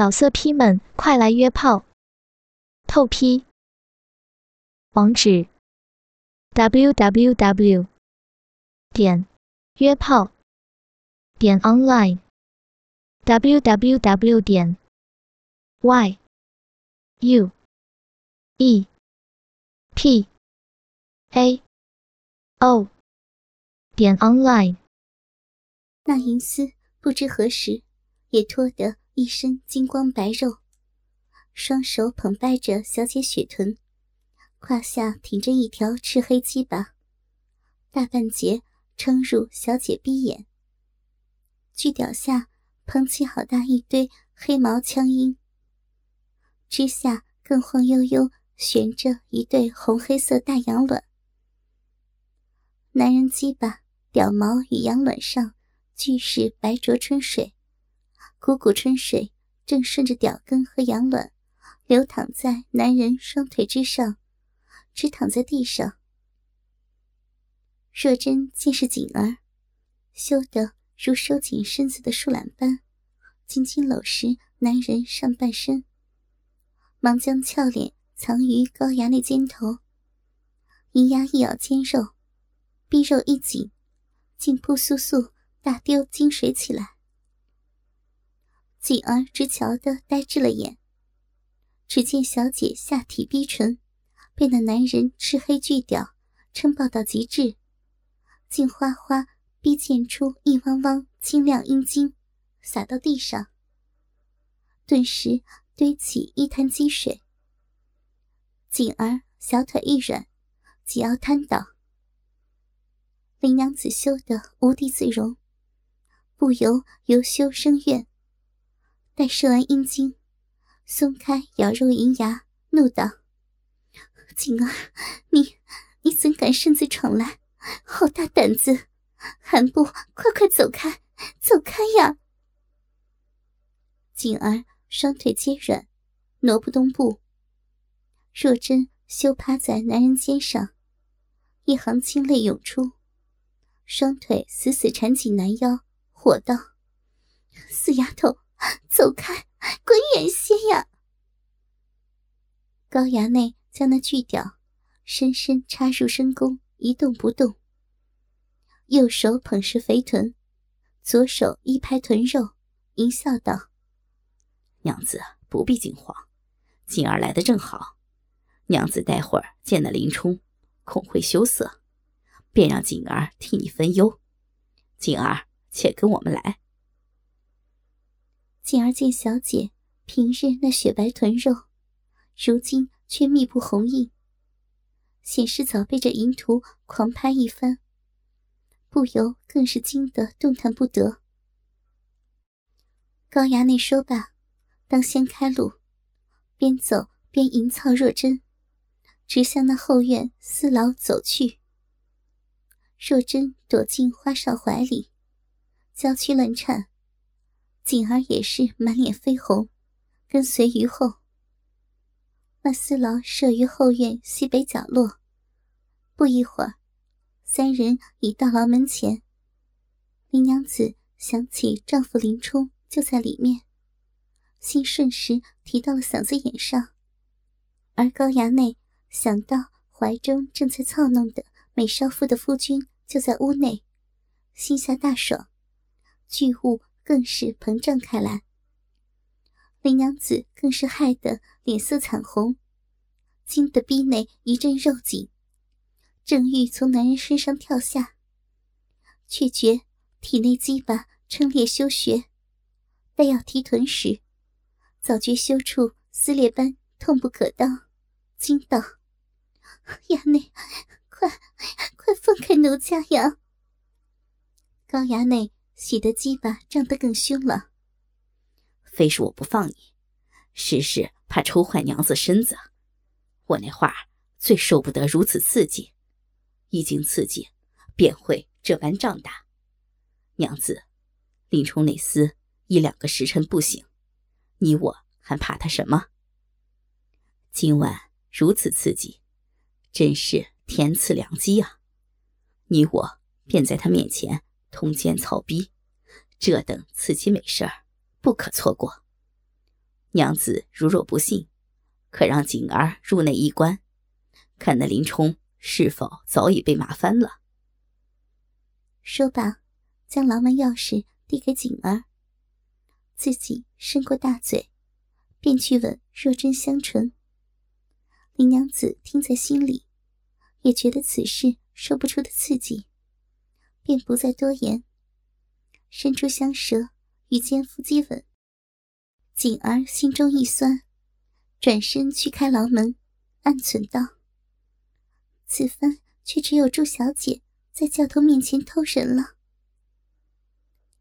老色批们，快来约炮！透批。网址：w w w 点约炮点 online w w w 点 y u e p a o 点 online。那银丝不知何时也脱得。一身金光白肉，双手捧掰着小姐雪臀，胯下挺着一条赤黑鸡巴，大半截撑入小姐逼眼。巨屌下捧起好大一堆黑毛枪缨，之下更晃悠悠悬着一对红黑色大羊卵。男人鸡巴屌毛与羊卵上俱是白浊春水。股股春水正顺着屌根和羊卵流淌在男人双腿之上，直躺在地上。若真见是锦儿，羞得如收紧身子的树懒般，紧紧搂实男人上半身，忙将俏脸藏于高衙内肩头，银牙一咬肩肉，逼肉一紧，竟扑簌簌大丢金水起来。锦儿直瞧得呆滞了眼，只见小姐下体逼唇被那男人赤黑巨屌撑爆到极致，竟哗哗逼溅出一汪汪清亮阴茎，洒到地上，顿时堆起一滩积水。锦儿小腿一软，几要瘫倒。林娘子羞得无地自容，不由由羞生怨。待射完阴茎，松开咬肉银牙，怒道：“锦儿，你你怎敢擅自闯来？好大胆子！还不快快走开，走开呀！”锦儿双腿皆软，挪不动步。若真羞趴在男人肩上，一行清泪涌出，双腿死死缠紧男腰，火道：“死丫头！”走开，滚远些呀！高衙内将那巨屌深深插入深宫，一动不动。右手捧实肥臀，左手一拍臀肉，淫笑道：“娘子不必惊慌，锦儿来的正好。娘子待会儿见了林冲，恐会羞涩，便让锦儿替你分忧。锦儿，且跟我们来。”进而见小姐平日那雪白臀肉，如今却密布红印，显示早被这淫徒狂拍一番，不由更是惊得动弹不得。高衙内说罢，当先开路，边走边淫操若真，直向那后院私牢走去。若真躲进花少怀里，娇躯乱颤。锦儿也是满脸绯红，跟随于后。那四牢设于后院西北角落。不一会儿，三人已到牢门前。林娘子想起丈夫林冲就在里面，心瞬时提到了嗓子眼上。而高衙内想到怀中正在操弄的美少妇的夫君就在屋内，心下大爽，巨物。更是膨胀开来，林娘子更是害得脸色惨红，惊得逼内一阵肉紧，正欲从男人身上跳下，却觉体内鸡巴撑裂修穴，待要提臀时，早觉羞处撕裂般痛不可当，惊道：“衙内，快快放开奴家呀！”高衙内。喜得鸡巴胀得更凶了。非是我不放你，实是怕抽坏娘子身子。我那话最受不得如此刺激，一经刺激，便会这般胀大。娘子，林冲那厮一两个时辰不醒，你我还怕他什么？今晚如此刺激，真是天赐良机啊！你我便在他面前。通奸草逼，这等刺激美事儿不可错过。娘子如若不信，可让锦儿入内一观，看那林冲是否早已被骂翻了。说罢，将牢门钥匙递给锦儿，自己伸过大嘴，便去吻若真香唇。林娘子听在心里，也觉得此事说不出的刺激，便不再多言，伸出香舌与奸夫接吻。锦儿心中一酸，转身去开牢门，暗忖道：“此番却只有祝小姐在教头面前偷人了。”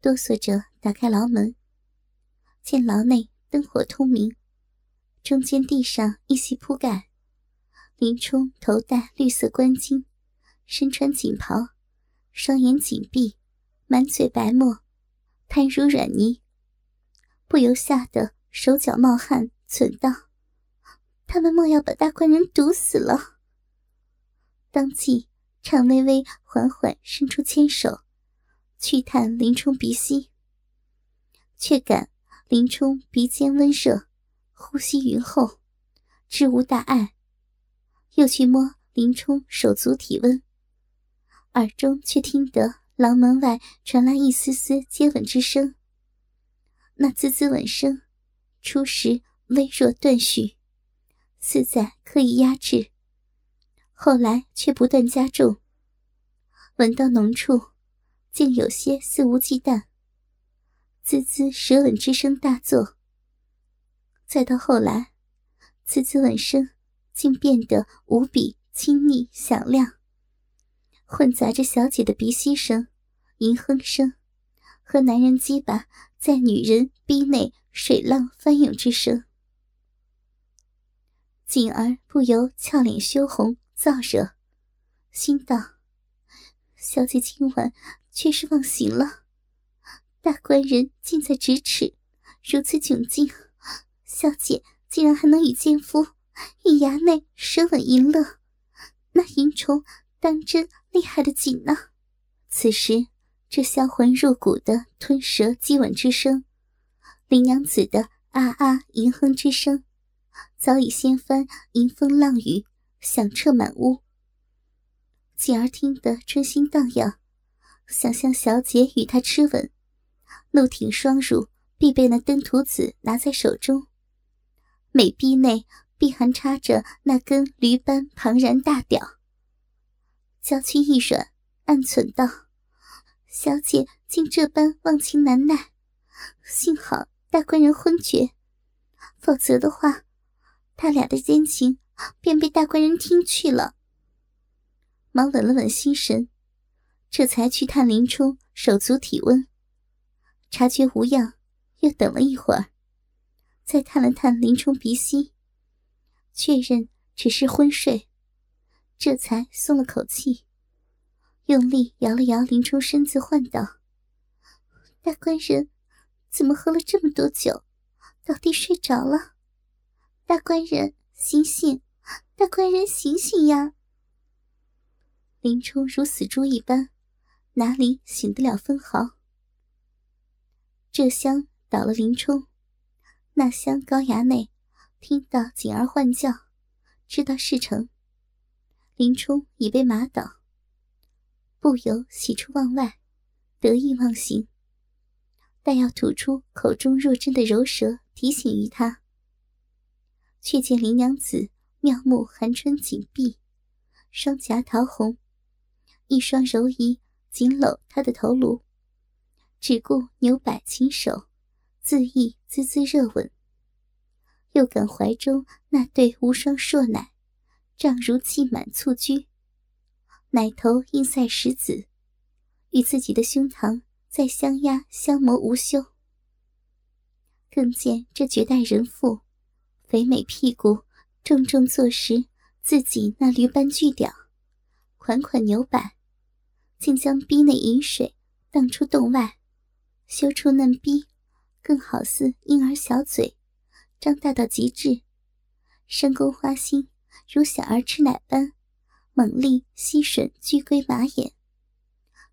哆嗦着打开牢门，见牢内灯火通明，中间地上一席铺盖。林冲头戴绿色官巾，身穿锦袍，双眼紧闭，满嘴白沫，瘫如软泥，不由吓得手脚冒汗，忖道：“他们莫要把大官人毒死了？”当即畅微微缓缓伸出牵手，去探林冲鼻息，却感林冲鼻尖温热，呼吸匀厚，知无大碍。又去摸林冲手足体温，耳中却听得牢门外传来一丝丝接吻之声。那滋滋吻声，初时微弱断续，似在刻意压制；后来却不断加重。吻到浓处，竟有些肆无忌惮，滋滋舌吻之声大作。再到后来，滋滋吻声。竟变得无比亲昵响亮，混杂着小姐的鼻息声、吟哼声和男人鸡巴在女人逼内水浪翻涌之声。锦儿不由俏脸羞红，燥热，心道：小姐今晚却是忘形了。大官人近在咫尺，如此窘境，小姐竟然还能与奸夫。与衙内舌吻淫乐，那淫虫当真厉害的紧呢。此时，这销魂入骨的吞舌激吻之声，林娘子的啊啊吟哼之声，早已掀翻迎风浪雨，响彻满屋。锦儿听得春心荡漾，想象小姐与他吃吻，怒挺双乳，必被那登徒子拿在手中，美臂内。必含插着那根驴般庞然大屌，娇躯一软，暗忖道：“小姐竟这般忘情难耐，幸好大官人昏厥，否则的话，他俩的奸情便被大官人听去了。”忙稳了稳心神，这才去探林冲手足体温，察觉无恙，又等了一会儿，再探了探林冲鼻息。确认只是昏睡，这才松了口气，用力摇了摇林冲身子，唤道：“大官人，怎么喝了这么多酒，倒地睡着了？大官人，醒醒！大官人，醒醒呀！”林冲如死猪一般，哪里醒得了分毫？这厢倒了林冲，那厢高衙内。听到锦儿唤叫，知道事成。林冲已被马倒，不由喜出望外，得意忘形。但要吐出口中若真的柔舌提醒于他，却见林娘子妙目含春紧闭，双颊桃红，一双柔仪紧搂他的头颅，只顾扭摆琴手，恣意滋滋热吻。又感怀中那对无双硕奶，胀如气满蹴居，奶头硬塞石子，与自己的胸膛在相压相磨无休。更见这绝代人妇，肥美屁股重重坐实自己那驴般巨屌，款款扭摆，竟将逼内饮水荡出洞外，修出嫩逼，更好似婴儿小嘴。张大到极致，深宫花心如小儿吃奶般，猛力吸吮巨龟马眼，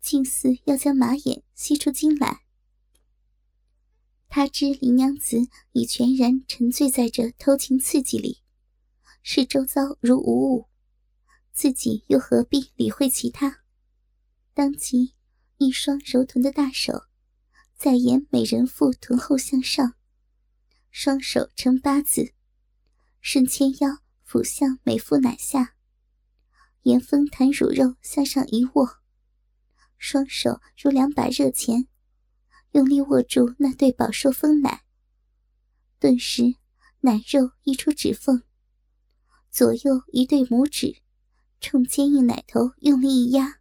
近似要将马眼吸出精来。他知林娘子已全然沉醉在这偷情刺激里，视周遭如无物，自己又何必理会其他？当即，一双柔臀的大手，在沿美人腹臀后向上，双手呈八字，顺纤腰俯向美妇奶下，沿丰弹乳肉向上一握，双手如两把热钳。用力握住那对饱受丰奶，顿时奶肉溢出指缝，左右一对拇指冲坚硬奶头用力一压，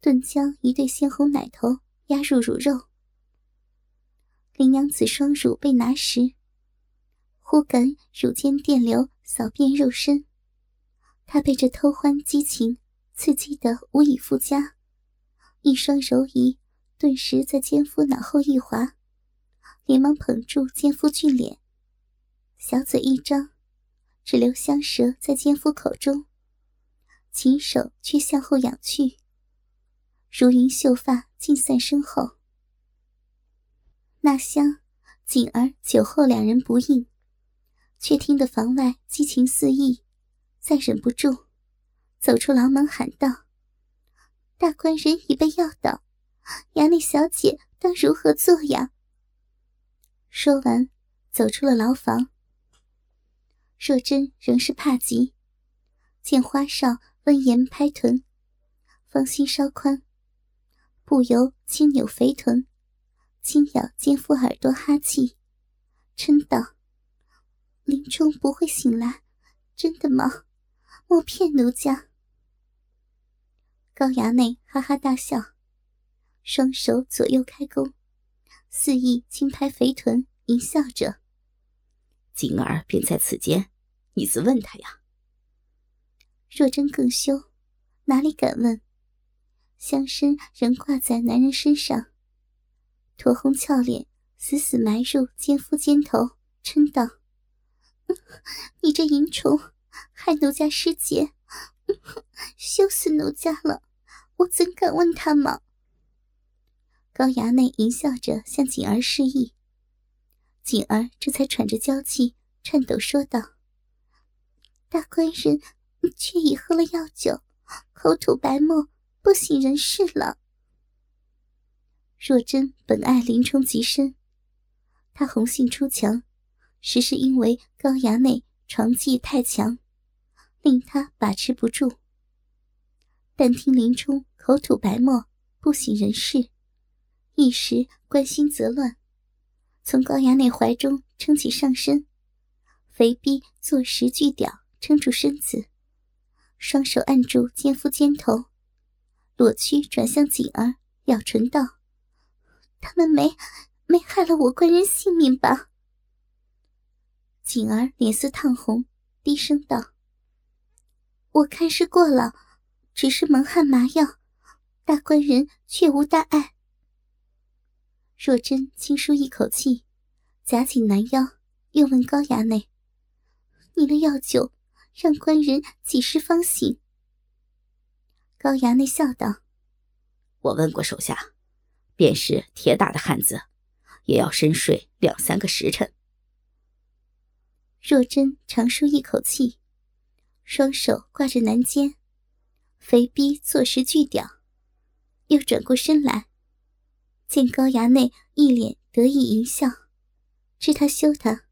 顿将一对鲜红奶头压入乳肉。林娘子双乳被拿时，忽感乳尖电流扫遍肉身，他被这偷欢激情刺激得无以复加，一双柔仪。顿时在奸夫脑后一滑，连忙捧住奸夫俊脸，小嘴一张，只留香舌在奸夫口中，琴手却向后仰去，如云秀发尽散身后。那香，锦儿、酒后两人不应，却听得房外激情四溢，再忍不住，走出牢门喊道：“大官人已被要倒。”衙内小姐当如何做呀？说完，走出了牢房。若真仍是怕极，见花少温言拍臀，芳心稍宽，不由轻扭肥臀，轻咬奸夫耳朵哈气，嗔道：“林冲不会醒来，真的吗？莫骗奴家。”高衙内哈哈大笑。双手左右开弓，肆意轻拍肥臀，淫笑着。锦儿便在此间，你自问他呀。若真更羞，哪里敢问？香身仍挂在男人身上，酡红俏脸死死埋入奸夫肩头，嗔道：“你这淫虫，害奴家失节，羞死奴家了！我怎敢问他吗？”高衙内淫笑着向锦儿示意，锦儿这才喘着娇气，颤抖说道：“大官人却已喝了药酒，口吐白沫，不省人事了。”若真本爱林冲极深，他红杏出墙，实是因为高衙内床技太强，令他把持不住。但听林冲口吐白沫，不省人事。一时关心则乱，从高衙内怀中撑起上身，肥逼坐实巨屌撑住身子，双手按住奸夫肩头，裸躯转向锦儿，咬唇道：“他们没没害了我官人性命吧？”锦儿脸色烫红，低声道：“我看是过了，只是蒙汗麻药，大官人却无大碍。”若真轻舒一口气，夹紧男腰，又问高衙内：“你的药酒，让官人几时方醒？”高衙内笑道：“我问过手下，便是铁打的汉子，也要深睡两三个时辰。”若真长舒一口气，双手挂着男肩，肥逼坐实巨屌，又转过身来。见高衙内一脸得意淫笑，知他羞他，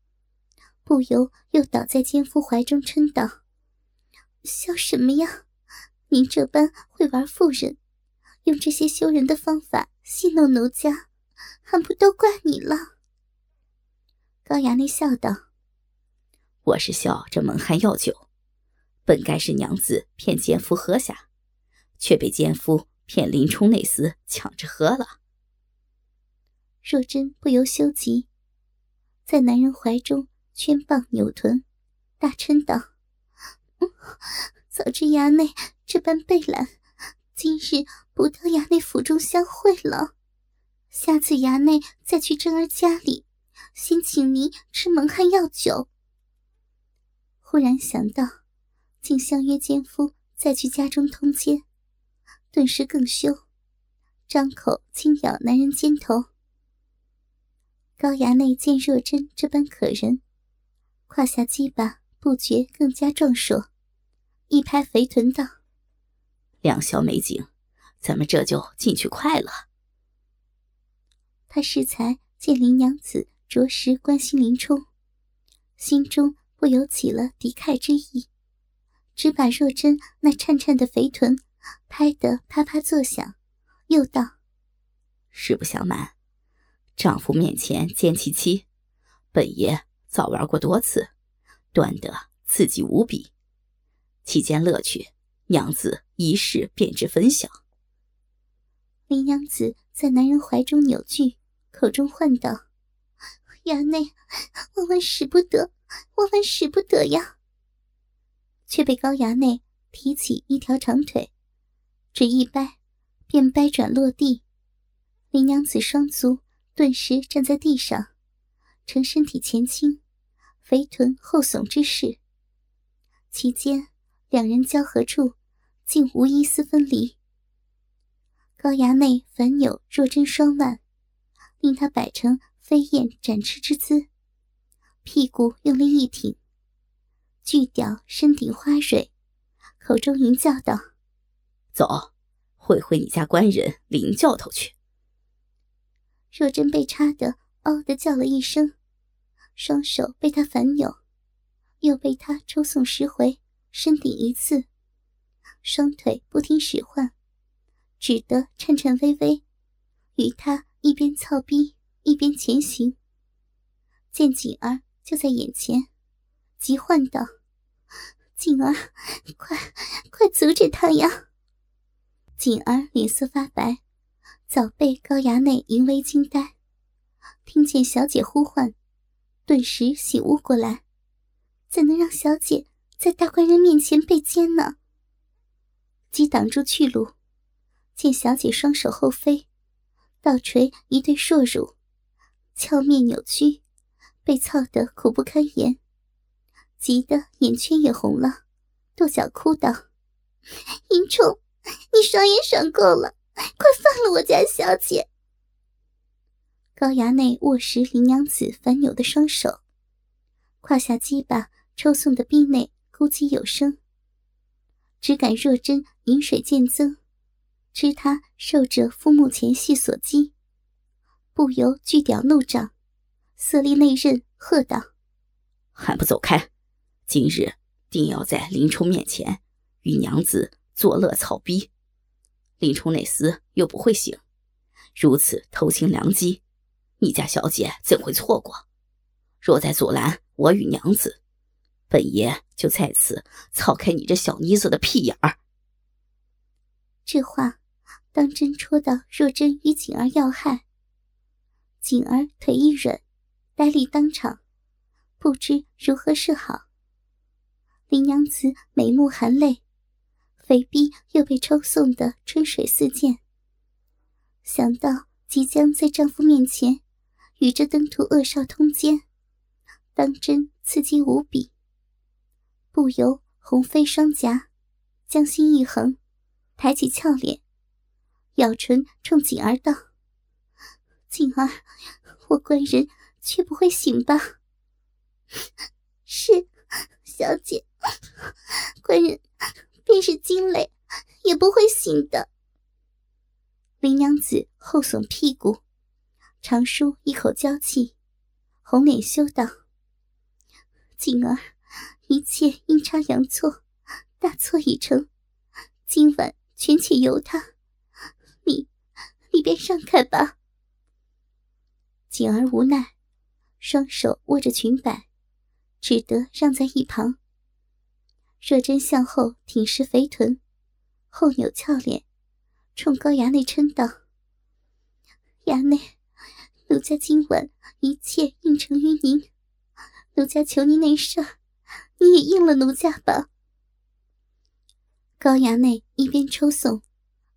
不由又倒在奸夫怀中嗔道：“笑什么呀？您这般会玩妇人，用这些羞人的方法戏弄奴家，还不都怪你了？”高衙内笑道：“我是笑这蒙汗药酒，本该是娘子骗奸夫喝下，却被奸夫骗林冲那厮抢着喝了。”若真不由羞极，在男人怀中圈棒扭臀，大嗔道：“早知衙内这般被懒，今日不到衙内府中相会了。下次衙内再去真儿家里，先请您吃蒙汗药酒。”忽然想到，竟相约奸夫再去家中通奸，顿时更羞，张口轻咬男人肩头。高衙内见若真这般可人，胯下鸡巴不觉更加壮硕，一拍肥臀道：“两小美景，咱们这就进去快了。”他适才见林娘子着实关心林冲，心中不由起了敌忾之意，只把若真那颤颤的肥臀拍得啪啪作响，又道：“实不相瞒，丈夫面前见其妻，本爷早玩过多次，端得刺激无比。其间乐趣，娘子一试便知分晓。”林娘子在男人怀中扭曲。口中唤道：“衙内，万万使不得，万万使不得呀！”却被高衙内提起一条长腿，只一掰，便掰转落地。林娘子双足顿时站在地上，呈身体前倾、肥臀后耸之势。其间两人交合处，竟无一丝分离。高衙内反扭若真双腕。令他摆成飞燕展翅之姿，屁股用力一挺，巨屌身顶花蕊，口中淫叫道：“走，会会你家官人林教头去。”若真被插的“嗷”的叫了一声，双手被他反扭，又被他抽送十回，身顶一次，双腿不听使唤，只得颤颤巍巍，与他。一边操逼一边前行，见景儿就在眼前，急唤道：“锦儿，快快阻止他呀！”锦儿脸色发白，早被高衙内淫威惊呆，听见小姐呼唤，顿时醒悟过来，怎能让小姐在大官人面前被奸呢？即挡住去路，见小姐双手后飞。倒垂一对硕乳，俏面扭曲，被操得苦不堪言，急得眼圈也红了，跺脚哭道：“银冲，你爽也爽够了，快放了我家小姐！”高衙内握实林娘子反扭的双手，胯下鸡巴抽送的逼内咕叽有声，只感若真饮水渐增。知他受着夫目前戏所激，不由巨屌怒涨，色厉内荏，喝道：“还不走开！今日定要在林冲面前与娘子作乐草逼。林冲那厮又不会醒，如此偷情良机，你家小姐怎会错过？若再阻拦我与娘子，本爷就在此操开你这小妮子的屁眼儿！”这话。当真戳到若真与锦儿要害，锦儿腿一软，呆立当场，不知如何是好。林娘子眉目含泪，肥逼又被抽送的春水四溅。想到即将在丈夫面前与这登徒恶少通奸，当真刺激无比，不由红飞双颊，将心一横，抬起俏脸。咬唇冲锦儿道：“锦儿，我官人却不会醒吧？”“ 是，小姐，官人便是惊雷也不会醒的。”林娘子后耸屁股，长舒一口娇气，红脸羞道：“锦儿，一切阴差阳错，大错已成，今晚全且由他。”你你便让开吧。锦儿无奈，双手握着裙摆，只得让在一旁。若真向后挺实肥臀，后扭俏脸，冲高衙内嗔道：“衙内，奴家今晚一切应承于您，奴家求您那事儿，你也应了奴家吧。”高衙内一边抽送，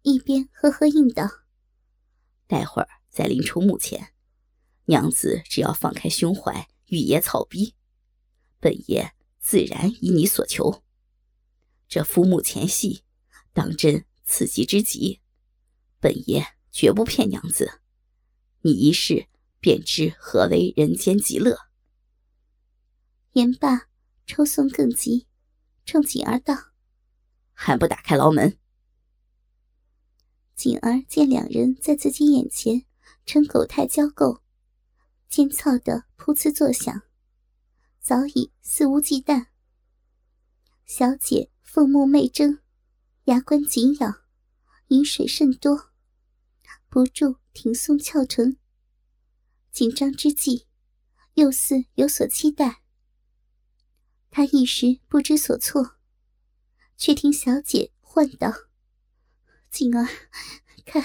一边呵呵应道。待会儿在林冲墓前，娘子只要放开胸怀与爷草逼，本爷自然依你所求。这夫墓前戏，当真刺激之极，本爷绝不骗娘子。你一试便知何为人间极乐。言罢，抽送更急，冲锦儿道：“还不打开牢门？”锦儿见两人在自己眼前呈狗态交媾，尖操的噗呲作响，早已肆无忌惮。小姐凤目媚睁，牙关紧咬，饮水甚多，不住挺耸翘臀。紧张之际，又似有所期待。他一时不知所措，却听小姐唤道：“锦儿，开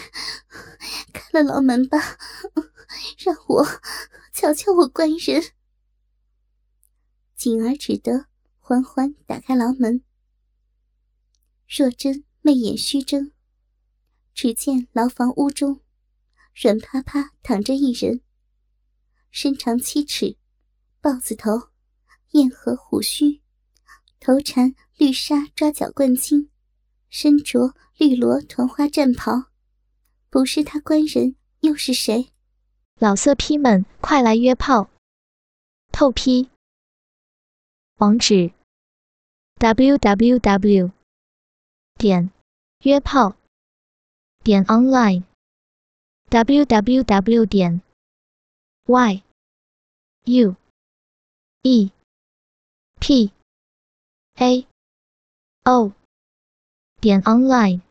开了牢门吧，让我瞧瞧我官人。”锦儿只得缓缓打开牢门。若真媚眼虚睁，只见牢房屋中软趴趴躺着一人。身长七尺，豹子头，燕颌虎须，头缠绿纱抓脚冠巾，身着绿罗团花战袍，不是他官人又是谁？老色批们，快来约炮！透批。网址：w w w. 点约炮点 online w w w. 点 y u e p a o 点 online。